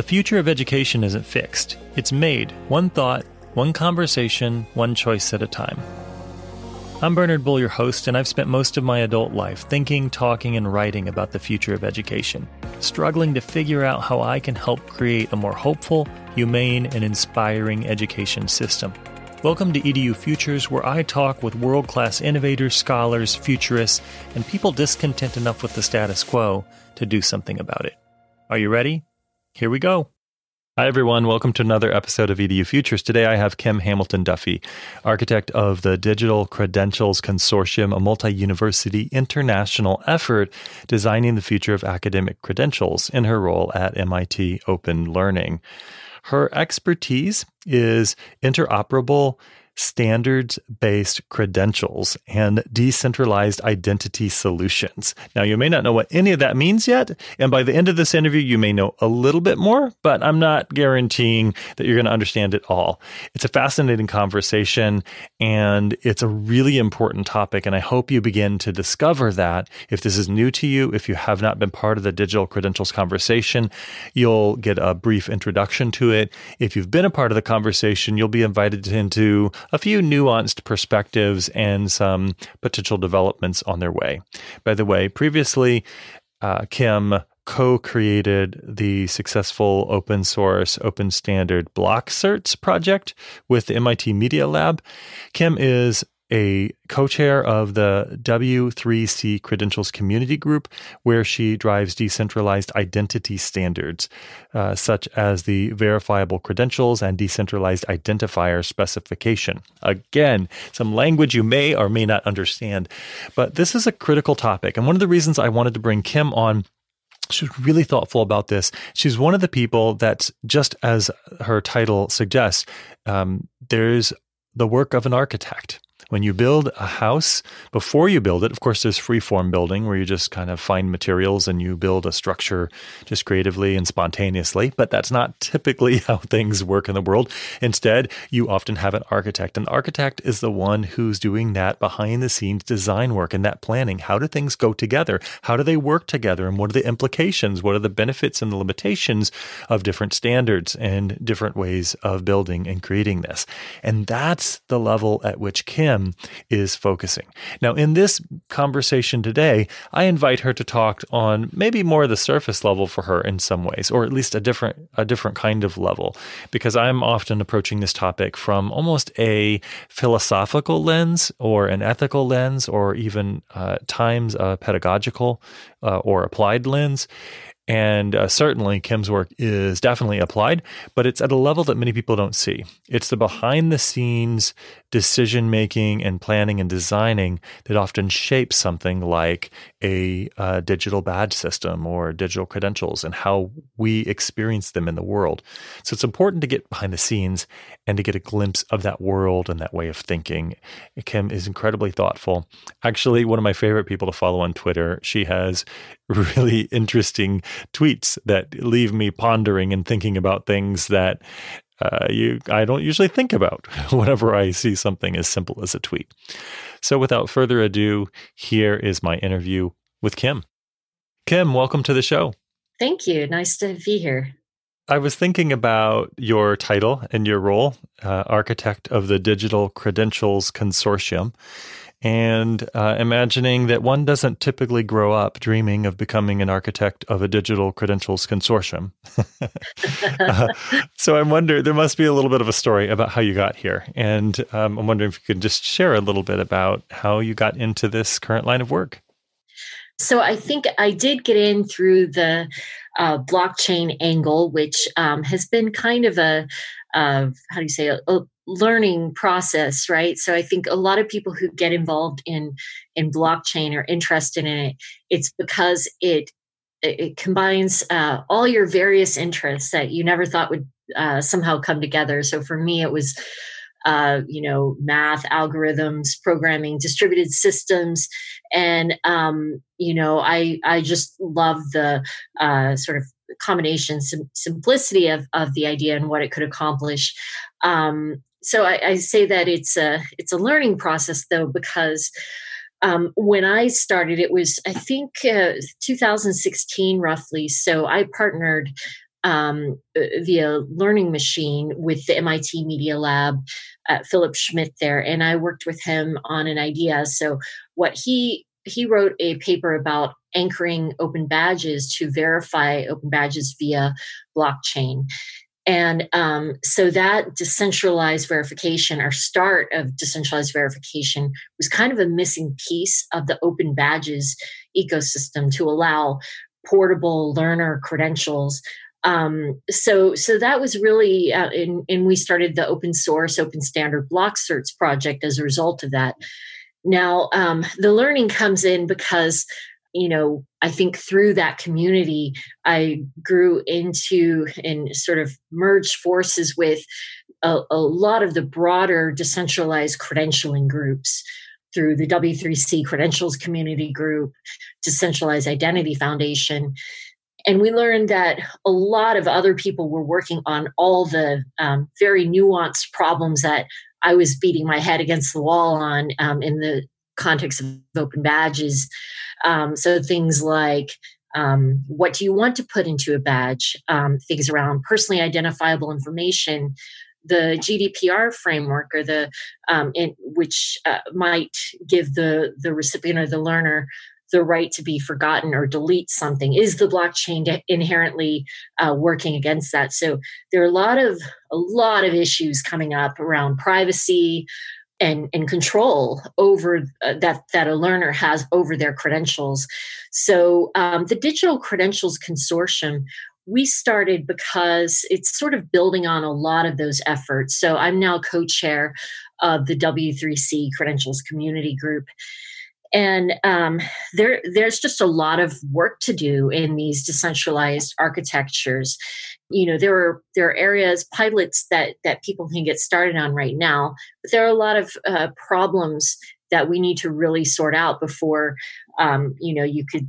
The future of education isn't fixed, it's made one thought, one conversation, one choice at a time. I'm Bernard Bull, your host, and I've spent most of my adult life thinking, talking, and writing about the future of education, struggling to figure out how I can help create a more hopeful, humane, and inspiring education system. Welcome to EDU Futures, where I talk with world class innovators, scholars, futurists, and people discontent enough with the status quo to do something about it. Are you ready? Here we go. Hi, everyone. Welcome to another episode of EDU Futures. Today I have Kim Hamilton Duffy, architect of the Digital Credentials Consortium, a multi university international effort designing the future of academic credentials in her role at MIT Open Learning. Her expertise is interoperable standards based credentials and decentralized identity solutions. Now, you may not know what any of that means yet. And by the end of this interview, you may know a little bit more, but I'm not guaranteeing that you're going to understand it all. It's a fascinating conversation and it's a really important topic. And I hope you begin to discover that if this is new to you, if you have not been part of the digital credentials conversation, you'll get a brief introduction to it. If you've been a part of the conversation, you'll be invited into a few nuanced perspectives and some potential developments on their way. By the way, previously, uh, Kim co created the successful open source, open standard Blockcerts project with the MIT Media Lab. Kim is a co chair of the W3C Credentials Community Group, where she drives decentralized identity standards, uh, such as the verifiable credentials and decentralized identifier specification. Again, some language you may or may not understand, but this is a critical topic. And one of the reasons I wanted to bring Kim on She's really thoughtful about this. She's one of the people that, just as her title suggests, um, there's the work of an architect when you build a house, before you build it, of course, there's free-form building where you just kind of find materials and you build a structure just creatively and spontaneously. But that's not typically how things work in the world. Instead, you often have an architect. And the architect is the one who's doing that behind the scenes design work and that planning. How do things go together? How do they work together? And what are the implications? What are the benefits and the limitations of different standards and different ways of building and creating this? And that's the level at which Kim is focusing. Now, in this conversation today, I invite her to talk on maybe more the surface level for her in some ways, or at least a different a different kind of level, because I'm often approaching this topic from almost a philosophical lens, or an ethical lens, or even uh, times a pedagogical uh, or applied lens. And uh, certainly, Kim's work is definitely applied, but it's at a level that many people don't see. It's the behind the scenes decision making and planning and designing that often shapes something like a uh, digital badge system or digital credentials and how we experience them in the world. So it's important to get behind the scenes and to get a glimpse of that world and that way of thinking. Kim is incredibly thoughtful. Actually, one of my favorite people to follow on Twitter. She has really interesting tweets that leave me pondering and thinking about things that uh, you I don't usually think about whenever I see something as simple as a tweet. So without further ado, here is my interview with Kim. Kim, welcome to the show. Thank you. Nice to be here. I was thinking about your title and your role, uh, architect of the Digital Credentials Consortium and uh, imagining that one doesn't typically grow up dreaming of becoming an architect of a digital credentials consortium. uh, so I'm wondering, there must be a little bit of a story about how you got here. And um, I'm wondering if you could just share a little bit about how you got into this current line of work. So I think I did get in through the uh, blockchain angle, which um, has been kind of a, how do you say, a, a learning process right? So i think a lot of people who get involved in in blockchain are interested in it. It's because it it combines uh, all your various interests that you never thought would uh, somehow come together. So for me it was uh, you know math algorithms programming distributed systems. And um, you know i i just love the uh, sort of combination sim- simplicity of, of the idea and what it could accomplish. Um, so I, I, say that it's a it's a learning process though because um, when I started, it was I think uh, 2016 roughly. So I partnered um, uh, via Learning Machine with the MIT Media Lab, uh, Philipp Schmidt there, and I worked with him on an idea. So what he he wrote a paper about anchoring open badges to verify open badges via blockchain. And um, so that decentralized verification, our start of decentralized verification, was kind of a missing piece of the open badges ecosystem to allow portable learner credentials. Um, so, so that was really, uh, and, and we started the open source, open standard Blockcerts project as a result of that. Now, um, the learning comes in because you know, I think through that community, I grew into and sort of merged forces with a, a lot of the broader decentralized credentialing groups through the W3C Credentials Community Group, Decentralized Identity Foundation. And we learned that a lot of other people were working on all the um, very nuanced problems that I was beating my head against the wall on um, in the context of open badges. Um, so things like um, what do you want to put into a badge? Um, things around personally identifiable information, the GDPR framework, or the um, in, which uh, might give the the recipient or the learner the right to be forgotten or delete something is the blockchain inherently uh, working against that so there are a lot of a lot of issues coming up around privacy and, and control over uh, that that a learner has over their credentials. So um, the Digital Credentials Consortium we started because it's sort of building on a lot of those efforts. So I'm now co-chair of the W3C Credentials Community Group. And um, there, there's just a lot of work to do in these decentralized architectures. You know, there are there are areas pilots that that people can get started on right now, but there are a lot of uh, problems that we need to really sort out before um, you know you could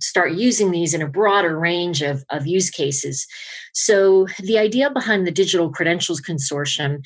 start using these in a broader range of, of use cases. So, the idea behind the Digital Credentials Consortium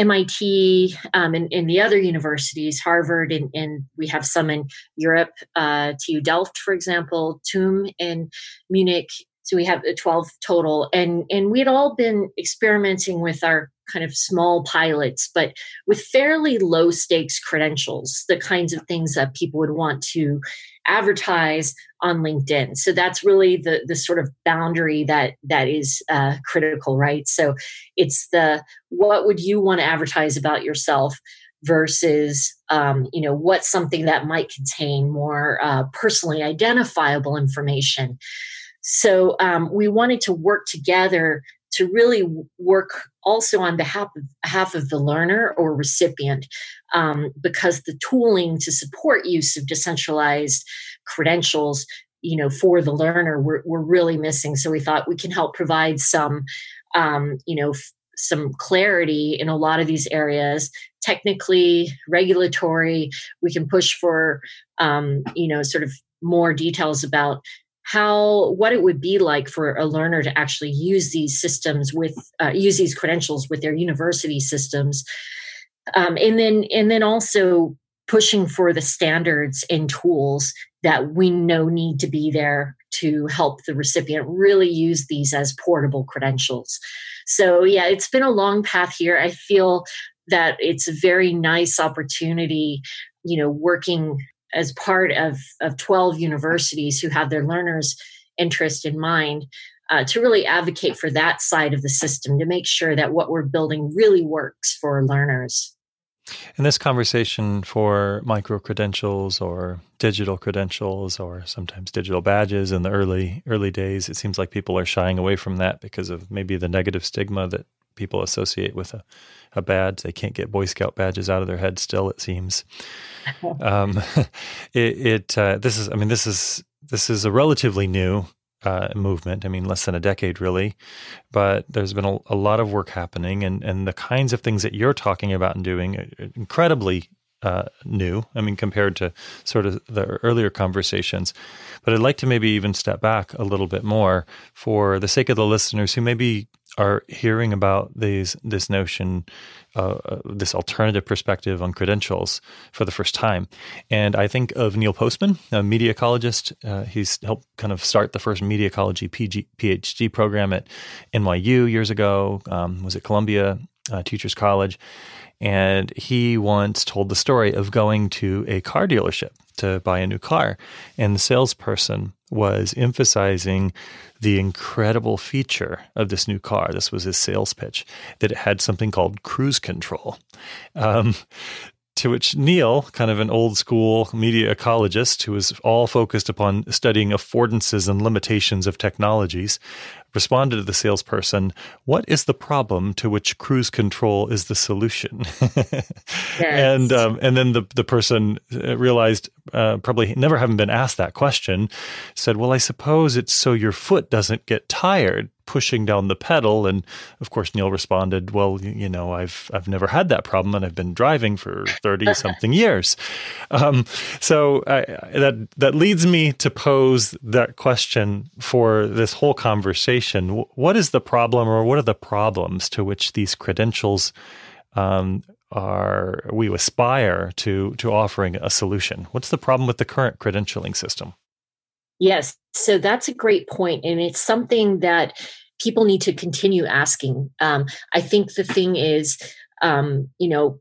MIT um, and, and, the other universities, Harvard, and, and, we have some in Europe, uh, TU Delft, for example, TUM in Munich. So we have 12 total. And, and we had all been experimenting with our kind of small pilots, but with fairly low stakes credentials, the kinds of things that people would want to advertise on LinkedIn. So that's really the the sort of boundary that that is uh, critical, right? So it's the what would you want to advertise about yourself versus um, you know what's something that might contain more uh, personally identifiable information. So um, we wanted to work together to really work also on behalf of, behalf of the learner or recipient um, because the tooling to support use of decentralized credentials you know for the learner we're, we're really missing. So we thought we can help provide some um, you know f- some clarity in a lot of these areas. Technically regulatory we can push for um, you know sort of more details about how what it would be like for a learner to actually use these systems with uh, use these credentials with their university systems. Um, and then and then also pushing for the standards and tools that we know need to be there to help the recipient really use these as portable credentials. So yeah it's been a long path here. I feel that it's a very nice opportunity you know working as part of, of 12 universities who have their learners' interest in mind uh, to really advocate for that side of the system to make sure that what we're building really works for learners. In this conversation for micro credentials or digital credentials or sometimes digital badges in the early early days, it seems like people are shying away from that because of maybe the negative stigma that people associate with a, a badge. They can't get Boy Scout badges out of their head still, it seems. um, it, it uh, this is I mean this is this is a relatively new uh, movement. I mean, less than a decade, really. But there's been a, a, lot of work happening, and, and the kinds of things that you're talking about and doing are incredibly uh, new. I mean, compared to sort of the earlier conversations. But I'd like to maybe even step back a little bit more for the sake of the listeners who maybe are hearing about these this notion, uh, uh, this alternative perspective on credentials for the first time. And I think of Neil Postman, a media ecologist. Uh, he's helped kind of start the first media ecology PG, PhD program at NYU years ago. Um, was at Columbia uh, Teachers College. And he once told the story of going to a car dealership to buy a new car. And the salesperson was emphasizing the incredible feature of this new car. This was his sales pitch that it had something called cruise control. Um, to which Neil, kind of an old school media ecologist who was all focused upon studying affordances and limitations of technologies, responded to the salesperson, What is the problem to which cruise control is the solution? yes. And um, and then the, the person uh, realized, uh, probably never having been asked that question, said, Well, I suppose it's so your foot doesn't get tired pushing down the pedal. And of course, Neil responded, "Well, you know, I've I've never had that problem, and I've been driving for thirty something years." Um, so I, that that leads me to pose that question for this whole conversation: What is the problem, or what are the problems to which these credentials? Um, are we aspire to to offering a solution? What's the problem with the current credentialing system? Yes, so that's a great point, and it's something that people need to continue asking. Um, I think the thing is, um, you know,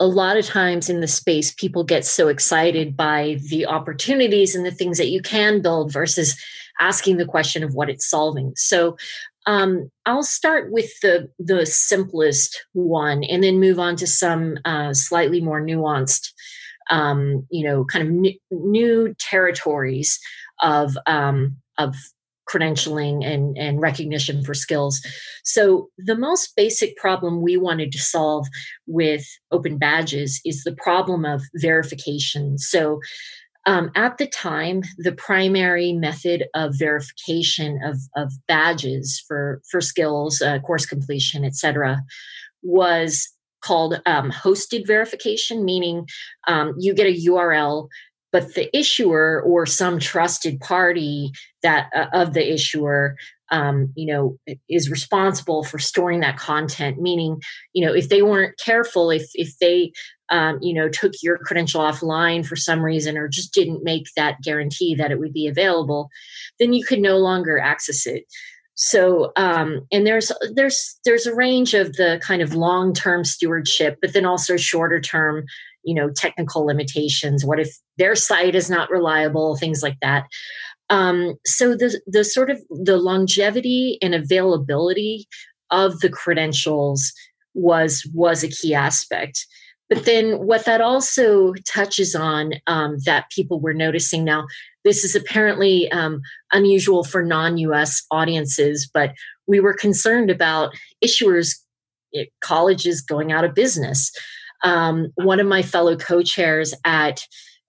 a lot of times in the space, people get so excited by the opportunities and the things that you can build versus asking the question of what it's solving. So um, I'll start with the the simplest one, and then move on to some uh, slightly more nuanced, um, you know, kind of new, new territories of um, of credentialing and, and recognition for skills. So, the most basic problem we wanted to solve with open badges is the problem of verification. So, um, at the time, the primary method of verification of, of badges for, for skills, uh, course completion, etc., was called um, hosted verification, meaning um, you get a URL but the issuer or some trusted party that uh, of the issuer um, you know is responsible for storing that content meaning you know if they weren't careful if if they um, you know took your credential offline for some reason or just didn't make that guarantee that it would be available then you could no longer access it. So um, and there's there's there's a range of the kind of long term stewardship but then also shorter term you know technical limitations. What if their site is not reliable? Things like that um, so the the sort of the longevity and availability of the credentials was was a key aspect. But then what that also touches on um, that people were noticing now this is apparently um, unusual for non-us audiences but we were concerned about issuers eh, colleges going out of business. Um, one of my fellow co-chairs at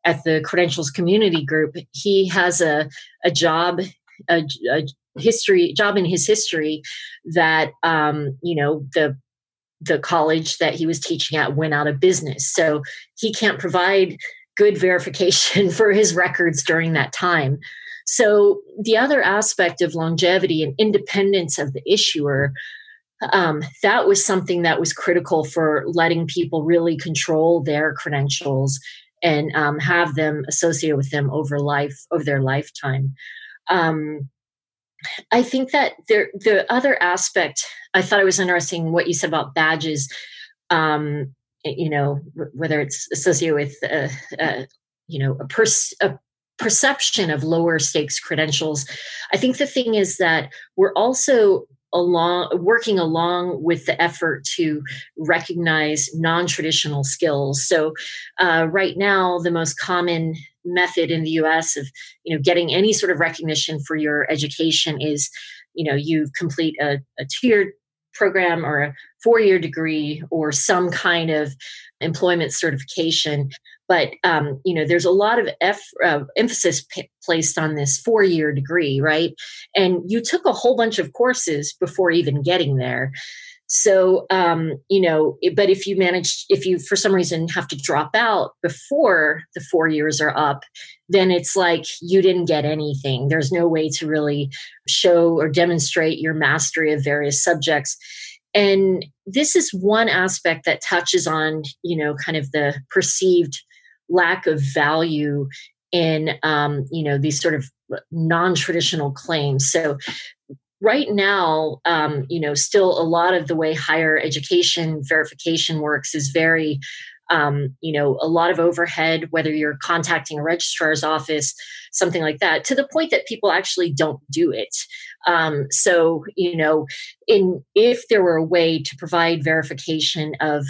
at the credentials community group he has a a job a, a history job in his history that um, you know the the college that he was teaching at went out of business. So he can't provide good verification for his records during that time. So the other aspect of longevity and independence of the issuer um, that was something that was critical for letting people really control their credentials and um, have them associated with them over life over their lifetime. Um, i think that there the other aspect i thought it was interesting what you said about badges um, you know whether it's associated with uh, uh, you know a, a perception of lower stakes credentials. I think the thing is that we're also along working along with the effort to recognize non-traditional skills. So uh, right now the most common method in the us of you know getting any sort of recognition for your education is you know you complete a, a two-year program or a four-year degree or some kind of employment certification but um, you know there's a lot of F, uh, emphasis p- placed on this four year degree right? And you took a whole bunch of courses before even getting there. So um, you know but if you manage if you for some reason have to drop out before the four years are up then it's like you didn't get anything. There's no way to really show or demonstrate your mastery of various subjects. And this is one aspect that touches on you know kind of the perceived lack of value in um, you know these sort of non-traditional claims. So right now um, you know still a lot of the way higher education verification works is very um, you know a lot of overhead whether you're contacting a registrar's office something like that to the point that people actually don't do it. Um, so you know in if there were a way to provide verification of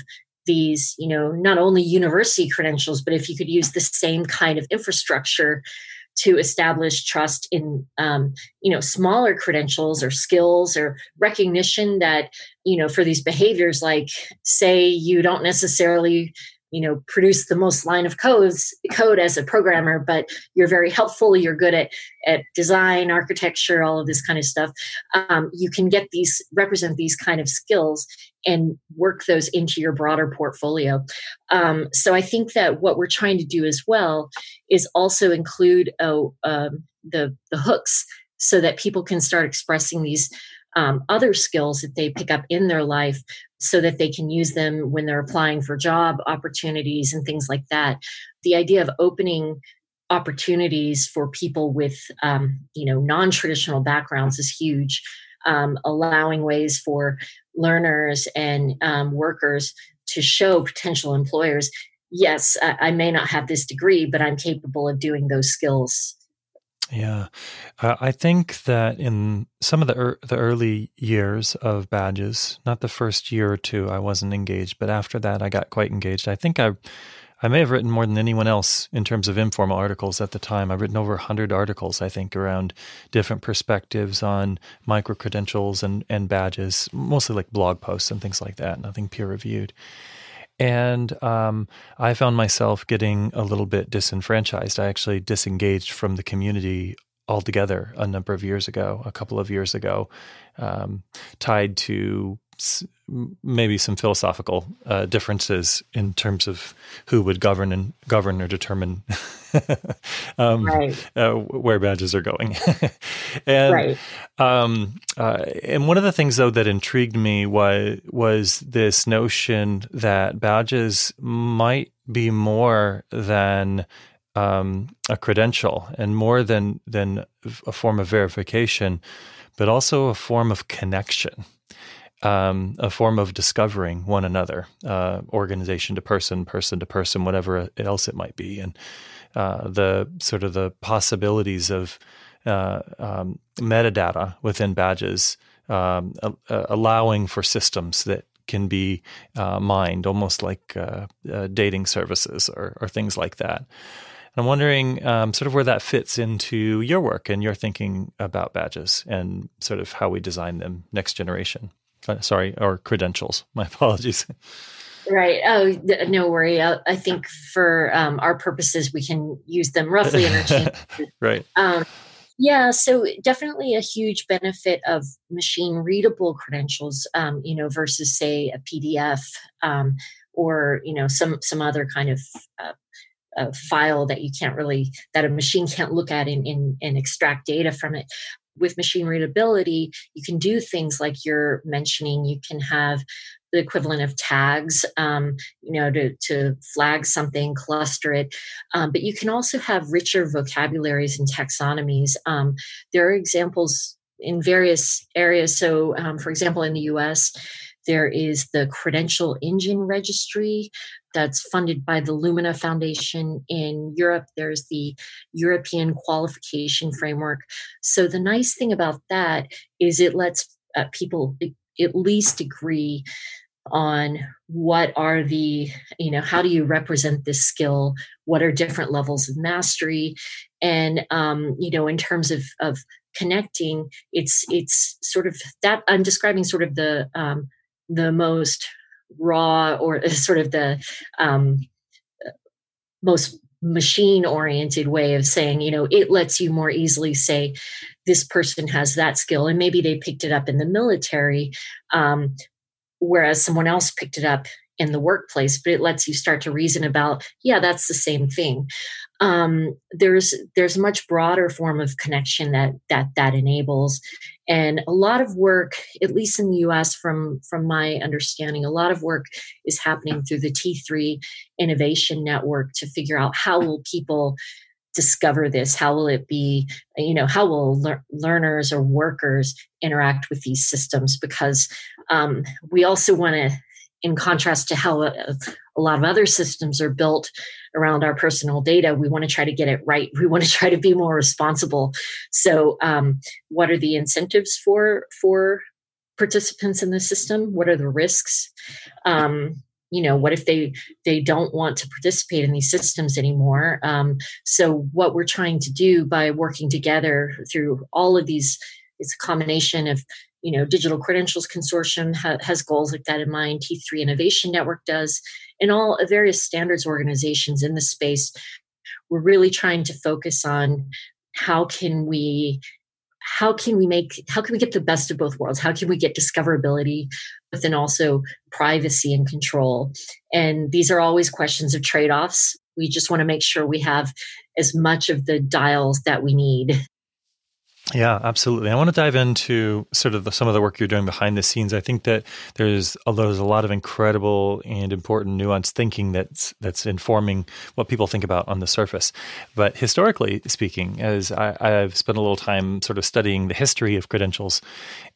these you know not only university credentials but if you could use the same kind of infrastructure to establish trust in um, you know smaller credentials or skills or recognition that you know for these behaviors like say you don't necessarily you know produce the most line of codes code as a programmer but you're very helpful you're good at at design architecture all of this kind of stuff. Um, you can get these represent these kind of skills and work those into your broader portfolio. Um, so i think that what we're trying to do as well is also include oh, um, the the hooks so that people can start expressing these um, other skills that they pick up in their life so that they can use them when they're applying for job opportunities and things like that. The idea of opening opportunities for people with um, you know non-traditional backgrounds is huge um, allowing ways for learners and um, workers to show potential employers yes I, I, may not have this degree but i'm capable of doing those skills yeah, uh, I think that in some of the er- the early years of badges, not the first year or two, I wasn't engaged, but after that, I got quite engaged. I think I I may have written more than anyone else in terms of informal articles at the time. I've written over 100 articles, I think, around different perspectives on micro credentials and, and badges, mostly like blog posts and things like that, nothing peer reviewed. And um, I found myself getting a little bit disenfranchised. I actually disengaged from the community altogether a number of years ago, a couple of years ago, um, tied to maybe some philosophical uh, differences in terms of who would govern and govern or determine um, right. uh, where badges are going. and right. um, uh, and one of the things though that intrigued me was was this notion that badges might be more than um, a credential and more than than a form of verification, but also a form of connection um, a form of discovering one another, uh, organization to person, person to person, whatever else it might be, and uh, the sort of the possibilities of uh, um, metadata within badges, um, allowing for systems that can be uh, mined, almost like uh, uh, dating services or, or, things like that. I'm wondering um, sort of where that fits into your work and your thinking about badges and sort of how we design them next generation. Uh, sorry, or credentials. My apologies. Right. Oh, no worry. I, I think for um, our purposes, we can use them roughly interchangeably. right. Um, yeah. So definitely a huge benefit of machine readable credentials, um, you know, versus say a PDF um, or you know some some other kind of uh, a file that you can't really that a machine can't look at and, and, and extract data from it with machine readability, you can do things like you're mentioning. You can have the equivalent of tags, um, you know, to, to flag something, cluster it. Um, but you can also have richer vocabularies and taxonomies. Um, there are examples in various areas. So, um, for example, in the US, there is the Credential Engine Registry that's funded by the Lumina Foundation. In Europe, there's the European Qualification Framework. So, the nice thing about that is it lets uh, people at least agree on what are the you know how do you represent this skill what are different levels of mastery and um, you know in terms of of connecting it's it's sort of that i'm describing sort of the um, the most raw or sort of the um, most machine oriented way of saying you know it lets you more easily say this person has that skill and maybe they picked it up in the military um, whereas someone else picked it up in the workplace but it lets you start to reason about yeah that's the same thing um, there's there's a much broader form of connection that that that enables. And a lot of work at least in the us from from my understanding a lot of work is happening through the t3 innovation network to figure out how will people discover this? How will it be you know how will lear- learners or workers interact with these systems? Because um, we also want to in contrast to how a, a, lot of other systems are built around our personal data we want to try to get it right we want to try to be more responsible. So um, what are the incentives for for participants in the system? What are the risks? Um, you know what if they they don't want to participate in these systems anymore? Um, so what we're trying to do by working together through all of these it's a combination of you know digital credentials consortium ha- has goals like that in mind t3 innovation network does and all uh, various standards organizations in the space. We're really trying to focus on how can we how can we make how can we get the best of both worlds? How can we get discoverability but then also privacy and control? And these are always questions of trade-offs. We just want to make sure we have as much of the dials that we need yeah, absolutely. I want to dive into sort of the, some of the work you're doing behind the scenes. I think that there's although there's a lot of incredible and important nuanced thinking that's that's informing what people think about on the surface. But historically speaking, as I, have spent a little time sort of studying the history of credentials,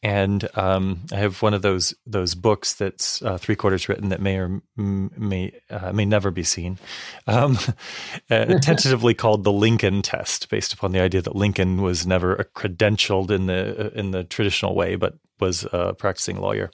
and um, I have one of those those books that's uh, three quarters written that may or may uh, may never be seen, um, uh, tentatively called the Lincoln Test, based upon the idea that Lincoln was never a credentialed in the in the traditional way, but was a practicing lawyer.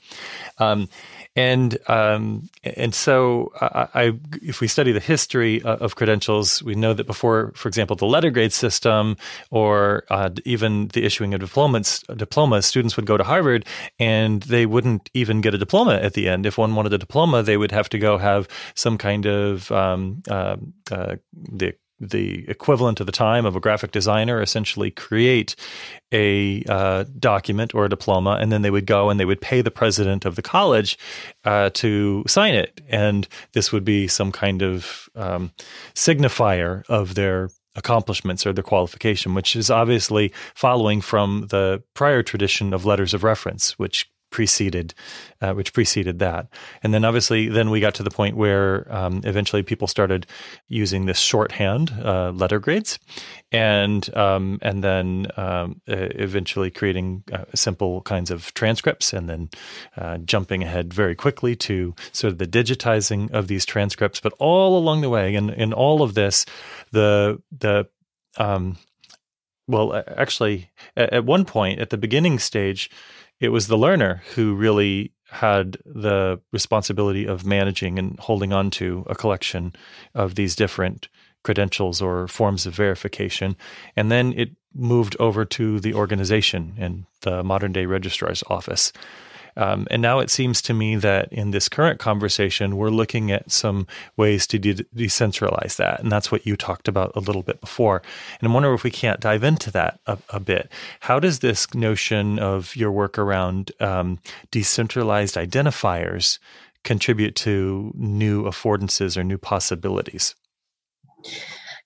Um, and um, and so I, I, if we study the history of credentials, we know that before, for example, the letter grade system or uh, even the issuing of diplomas, diplomas, students would go to Harvard and they wouldn't even get a diploma at the end. If one wanted a diploma, they would have to go have some kind of um, uh, uh, the the equivalent of the time of a graphic designer essentially create a uh, document or a diploma, and then they would go and they would pay the president of the college uh, to sign it, and this would be some kind of um, signifier of their accomplishments or their qualification, which is obviously following from the prior tradition of letters of reference, which preceded uh, which preceded that. And then obviously then we got to the point where um, eventually people started using this shorthand uh, letter grades and um, and then um, eventually creating uh, simple kinds of transcripts and then uh, jumping ahead very quickly to sort of the digitizing of these transcripts. But all along the way and in all of this the the um, well actually at one point at the beginning stage it was the learner who really had the responsibility of managing and holding on to a collection of these different credentials or forms of verification. And then it moved over to the organization and the modern day registrar's office. Um, and now it seems to me that in this current conversation, we're looking at some ways to de- decentralize that. And that's what you talked about a little bit before. And I wonder if we can't dive into that a, a bit. How does this notion of your work around um, decentralized identifiers contribute to new affordances or new possibilities?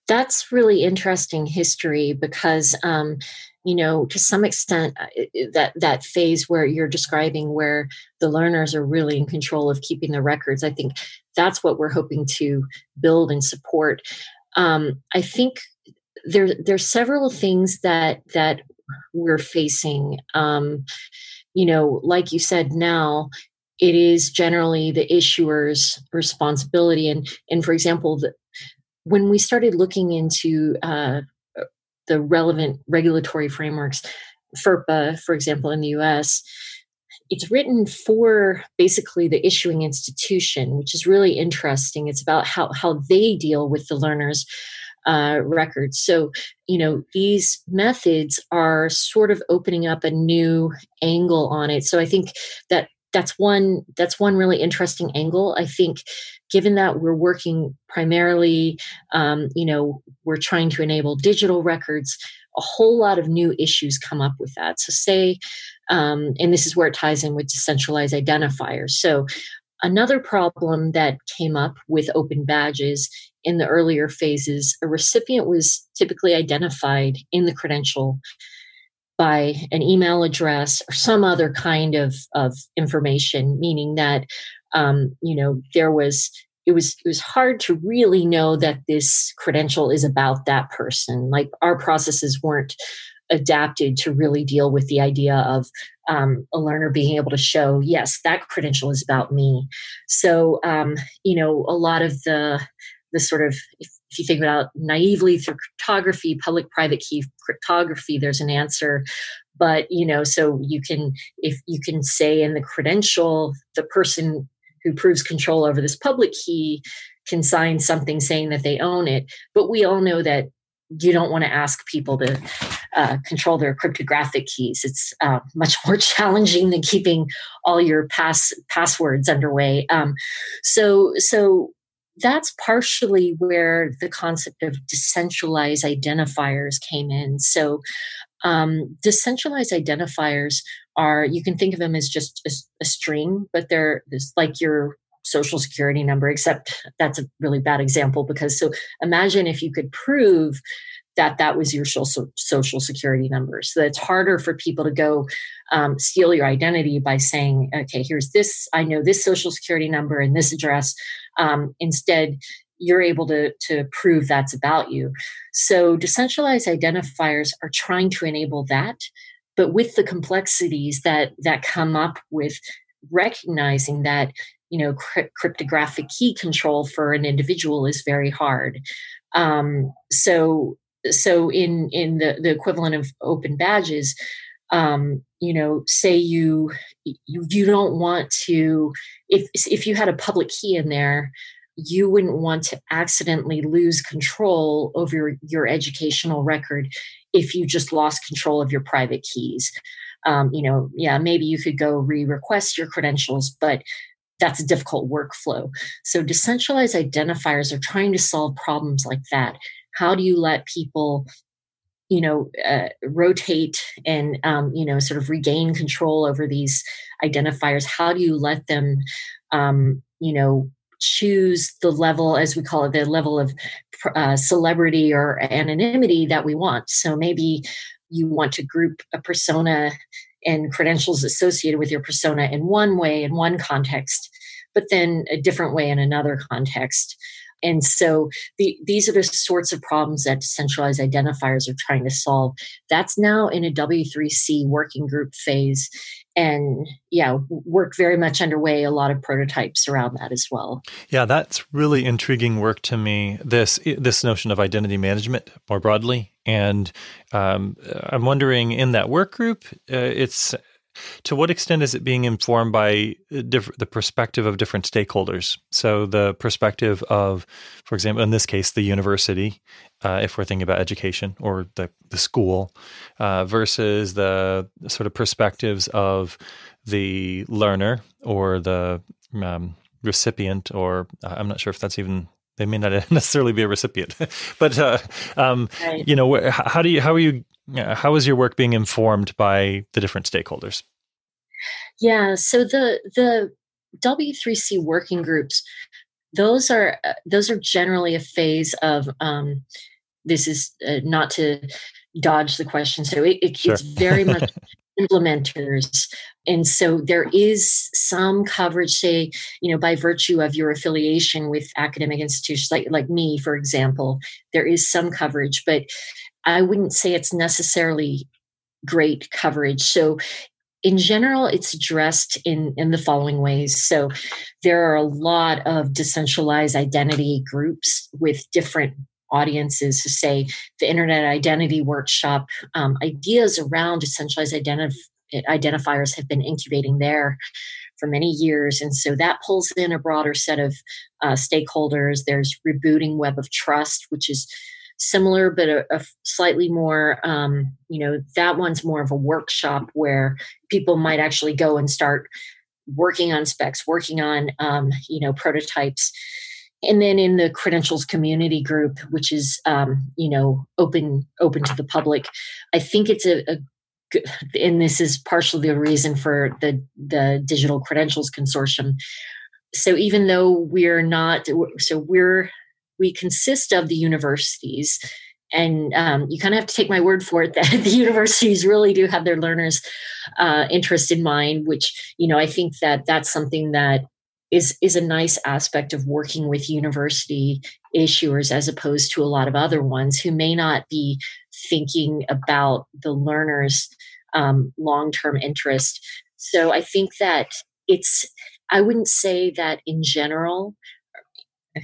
That's really interesting history because um, you know to some extent uh, that that phase where you're describing where the learners are really in control of keeping the records i think that's what we're hoping to build and support. Um, i think there there's several things that that we're facing. Um, you know like you said now it is generally the issuer's responsibility. And and for example the, when we started looking into uh, the relevant regulatory frameworks. FERPA, for example, in the US, it's written for basically the issuing institution, which is really interesting. It's about how, how they deal with the learners. Uh, records. So, you know, these methods are sort of opening up a new angle on it. So, I think that that's one that's one really interesting angle. I think given that we're working primarily, um, you know, we're trying to enable digital records, a whole lot of new issues come up with that. So, say um, and this is where it ties in with decentralized identifiers. So another problem that came up with open badges in the earlier phases, a recipient was typically identified in the credential by an email address or some other kind of, of information, meaning that um, you know there was it was it was hard to really know that this credential is about that person. Like our processes weren't adapted to really deal with the idea of um, a learner being able to show, yes, that credential is about me. So, um, you know, a lot of the the sort of if, you think about naively through cryptography, public-private key cryptography, there's an answer. But you know, so you can if you can say in the credential, the person who proves control over this public key can sign something saying that they own it. But we all know that you don't want to ask people to uh, control their cryptographic keys. It's uh, much more challenging than keeping all your pass passwords underway. Um, so, so that's partially where the concept of decentralized identifiers came in. So, um, decentralized identifiers are you can think of them as just a, a string, but they're like your social security number, except that's a really bad example because so imagine if you could prove that that was your social, security number. So it's harder for people to go um, steal your identity by saying, okay, here's this, I know this social security number and this address. Um, instead, you're able to, to prove that's about you. So decentralized identifiers are trying to enable that, but with the complexities that that come up with recognizing that you know cryptographic key control for an individual is very hard. Um, so so in in the, the equivalent of open badges um, you know say you, you you don't want to if if you had a public key in there you wouldn't want to accidentally lose control over your, your educational record if you just lost control of your private keys. Um, you know yeah maybe you could go re-request your credentials but that's a difficult workflow. So decentralized identifiers are trying to solve problems like that. How do you let people you know uh, rotate and um, you know sort of regain control over these identifiers how do you let them um, you know choose the level as we call it the level of uh, celebrity or anonymity that we want so maybe you want to group a persona and credentials associated with your persona in one way in one context, but then a different way in another context. And so the, these are the sorts of problems that decentralized identifiers are trying to solve. That's now in a W3C working group phase. And yeah, work very much underway, a lot of prototypes around that as well. Yeah, that's really intriguing work to me. This this notion of identity management more broadly and um, I'm wondering in that work group, uh, it's to what extent is it being informed by uh, diff- the perspective of different stakeholders? So the perspective of, for example, in this case, the university, uh, if we're thinking about education or the the school, uh, versus the sort of perspectives of the learner or the um, recipient, or I'm not sure if that's even they may not necessarily be a recipient, but uh, um, right. you know, how do you how are you how is your work being informed by the different stakeholders? Yeah, so the the W3C working groups, those are uh, those are generally a phase of um, this is uh, not to dodge the question. So it, it, sure. it's very much implementers. And so there is some coverage, say, you know, by virtue of your affiliation with academic institutions like, like me, for example, there is some coverage, but I wouldn't say it's necessarily great coverage. So in general, it's addressed in, in the following ways. So there are a lot of decentralized identity groups with different audiences to say the Internet Identity Workshop um, ideas around decentralized identif- identifiers have been incubating there for many years. And so that pulls in a broader set of uh, stakeholders. There's Rebooting Web of Trust, which is similar but a, a slightly more um, you know that one's more of a workshop where people might actually go and start working on specs working on um, you know prototypes and then in the credentials community group which is um, you know open open to the public i think it's a, a and this is partially the reason for the the digital credentials consortium. So even though we're not so we're we consist of the universities and um, you kind of have to take my word for it that the universities really do have their learners uh, interest in mind which you know i think that that's something that is is a nice aspect of working with university issuers as opposed to a lot of other ones who may not be thinking about the learners um, long-term interest so i think that it's i wouldn't say that in general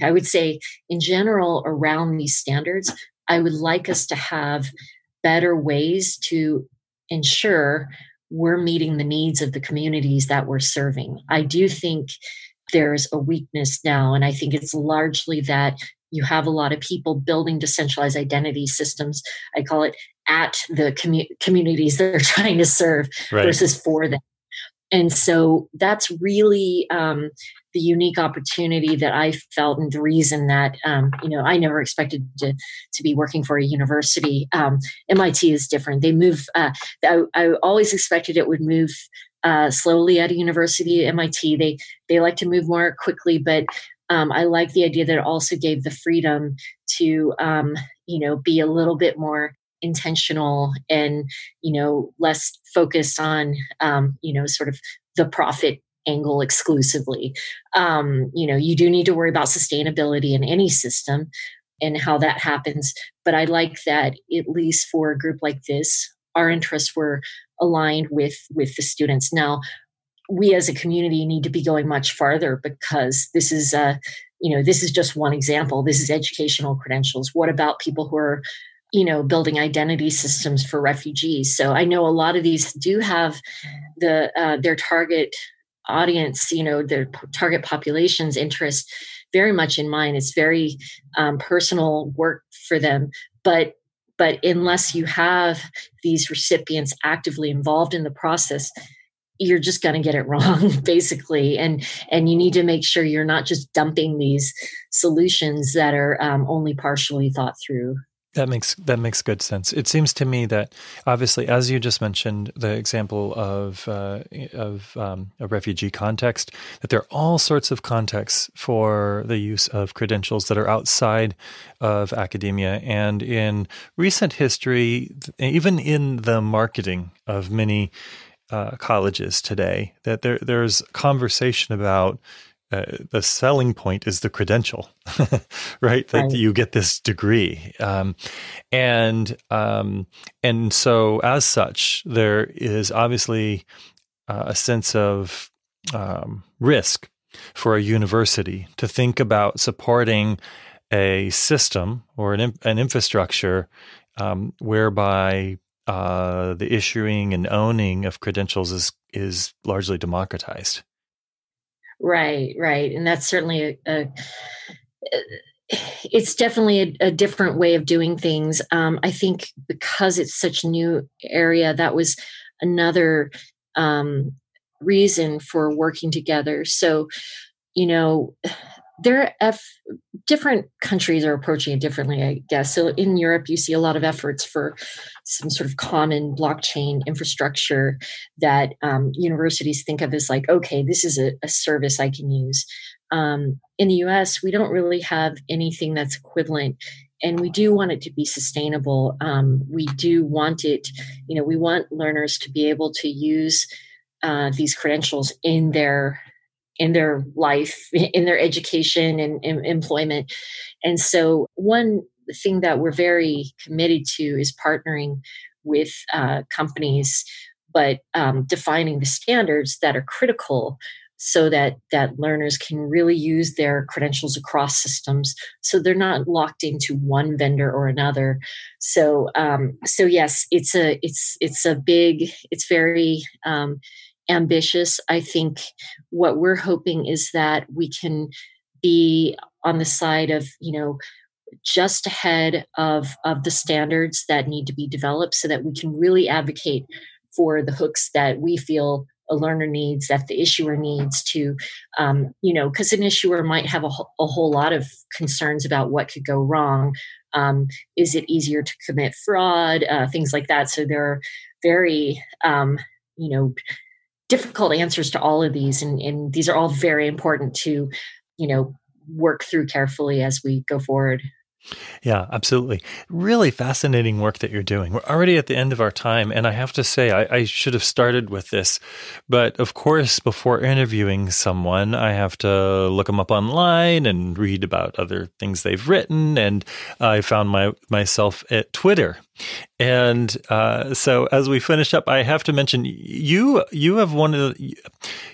i would say in general around these standards I would like us to have better ways to ensure we're meeting the needs of the communities that we're serving. I do think there's a weakness now, and I think it's largely that you have a lot of people building decentralized identity systems. I call it at the commu- communities they're trying to serve right. versus for them. And so that's really um, the unique opportunity that I felt, and the reason that um, you know I never expected to to be working for a university. Um, MIT is different; they move. Uh, I, I, always expected it would move uh, slowly at a university. MIT they they like to move more quickly, but um, I like the idea that it also gave the freedom to um, you know be a little bit more intentional and you know less focused on um, you know sort of the profit angle exclusively. Um, you know, you do need to worry about sustainability in any system and how that happens. But I like that at least for a group like this, our interests were aligned with with the students. Now, we as a community need to be going much farther because this is uh, you know this is just one example. This is educational credentials. What about people who are you know building identity systems for refugees so i know a lot of these do have the uh, their target audience, you know, their target population's interest very much in mind. It's very um, personal work for them, but but unless you have these recipients actively involved in the process you're just going to get it wrong basically. And and you need to make sure you're not just dumping these solutions that are um, only partially thought through that makes that makes good sense. It seems to me that obviously, as you just mentioned, the example of uh, of um, a refugee context, that there are all sorts of contexts for the use of credentials that are outside of academia. And in recent history, even in the marketing of many uh, colleges today, that there there's conversation about uh, the selling point is the credential, right? That right. you get this degree, um, and um, and so as such, there is obviously uh, a sense of um, risk for a university to think about supporting a system or an an infrastructure um, whereby uh, the issuing and owning of credentials is is largely democratized. Right, right. And that's certainly a, a it's definitely a, a, different way of doing things. Um, I think because it's such a new area, that was another um, reason for working together. So, you know, there are different countries are approaching it differently, I guess. So in Europe, you see a lot of efforts for some sort of common blockchain infrastructure that um, universities think of as like, okay, this is a, a service I can use. Um, in the US, we don't really have anything that's equivalent. And we do want it to be sustainable. Um, we do want it, you know, we want learners to be able to use uh, these credentials in their in their life, in their education and, and employment. And so, one thing that we're very committed to is partnering with uh, companies, but um, defining the standards that are critical so that that learners can really use their credentials across systems so they're not locked into one vendor or another so um, so yes it's a it's it's a big it's very um, ambitious. I think what we're hoping is that we can be on the side of, you know, just ahead of, of the standards that need to be developed so that we can really advocate for the hooks that we feel a learner needs that the issuer needs to um, you know because an issuer might have a, a, whole lot of concerns about what could go wrong um, is it easier to commit fraud uh, things like that so there are very, um, you know, difficult answers to all of these, and, and these are all very important to, you know, work through carefully as we go forward. Yeah, absolutely. Really fascinating work that you're doing. We're already at the end of our time, and I have to say, I, I, should have started with this. But of course, before interviewing someone, I have to look them up online and read about other things they've written. And I found my myself at Twitter. And uh, so, as we finish up, I have to mention you. You have one of the,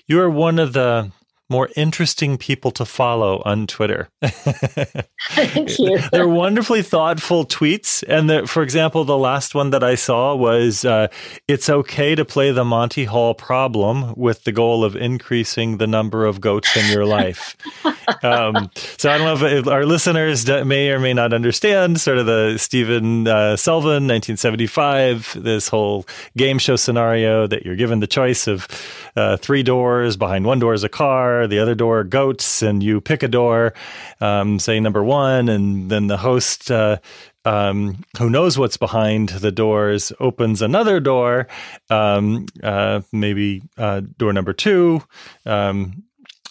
you are one of the more interesting people to follow on Twitter. Thank you. They're wonderfully thoughtful tweets. And for example, the last one that I saw was uh, it's okay to play the Monty Hall problem with the goal of increasing the number of goats in your life. um, so I don't know if, our listeners may or may not understand sort of the Stephen uh, Selvin, 1975, this whole game show scenario that you're given the choice of uh, three doors. Behind one door is a car, the other door goats, and you pick a door, um, say number one, and then the host. Uh, um, who knows what's behind the doors opens another door, um, uh, maybe uh, door number two, um,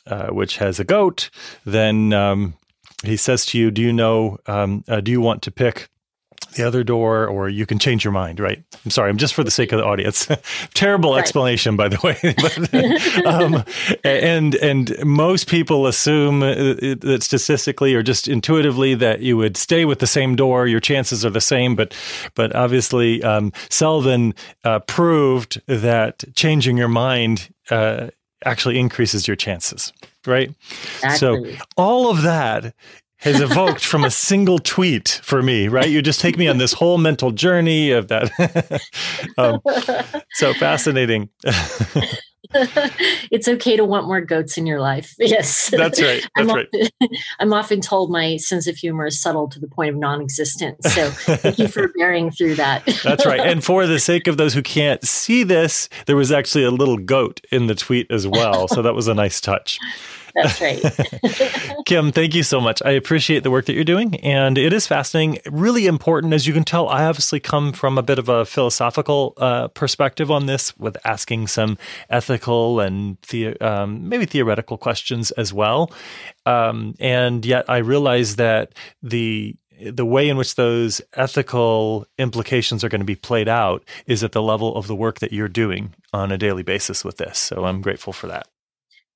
uh, which has a goat. Then um, he says to you, "Do you know? Um, uh, do you want to pick the other door, or you can change your mind, right? I'm sorry, I'm just for the sake of the audience. Terrible right. explanation, by the way. but, um, and and most people assume uh, that statistically or just intuitively that you would stay with the same door. Your chances are the same, but but obviously, um, Selvin uh, proved that changing your mind uh, actually increases your chances right? Exactly. So all of that has evoked from a single tweet for me, right? You just take me on this whole mental journey of that. um, so fascinating. it's okay to want more goats in your life. Yes. That's right. That's I'm right. Often, I'm often told my sense of humor is subtle to the point of non existence. So thank you for bearing through that. That's right. And for the sake of those who can't see this, there was actually a little goat in the tweet as well. So that was a nice touch. That's right. Kim, thank you so much. I appreciate the work that you're doing. And it is fascinating, really important. As you can tell, I obviously come from a bit of a philosophical uh, perspective on this with asking some ethical and the, um, maybe theoretical questions as well. Um, and yet I realize that the the way in which those ethical implications are going to be played out is at the level of the work that you're doing on a daily basis with this. So I'm grateful for that.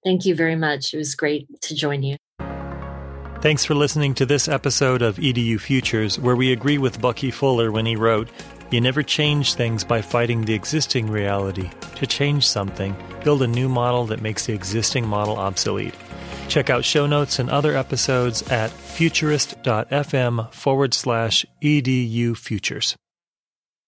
Thank you very much. It was great to join you. Thanks for listening to this episode of EDU Futures, where we agree with Bucky Fuller when he wrote, You never change things by fighting the existing reality. To change something, build a new model that makes the existing model obsolete. Check out show notes and other episodes at futurist.fm forward slash EDU Futures.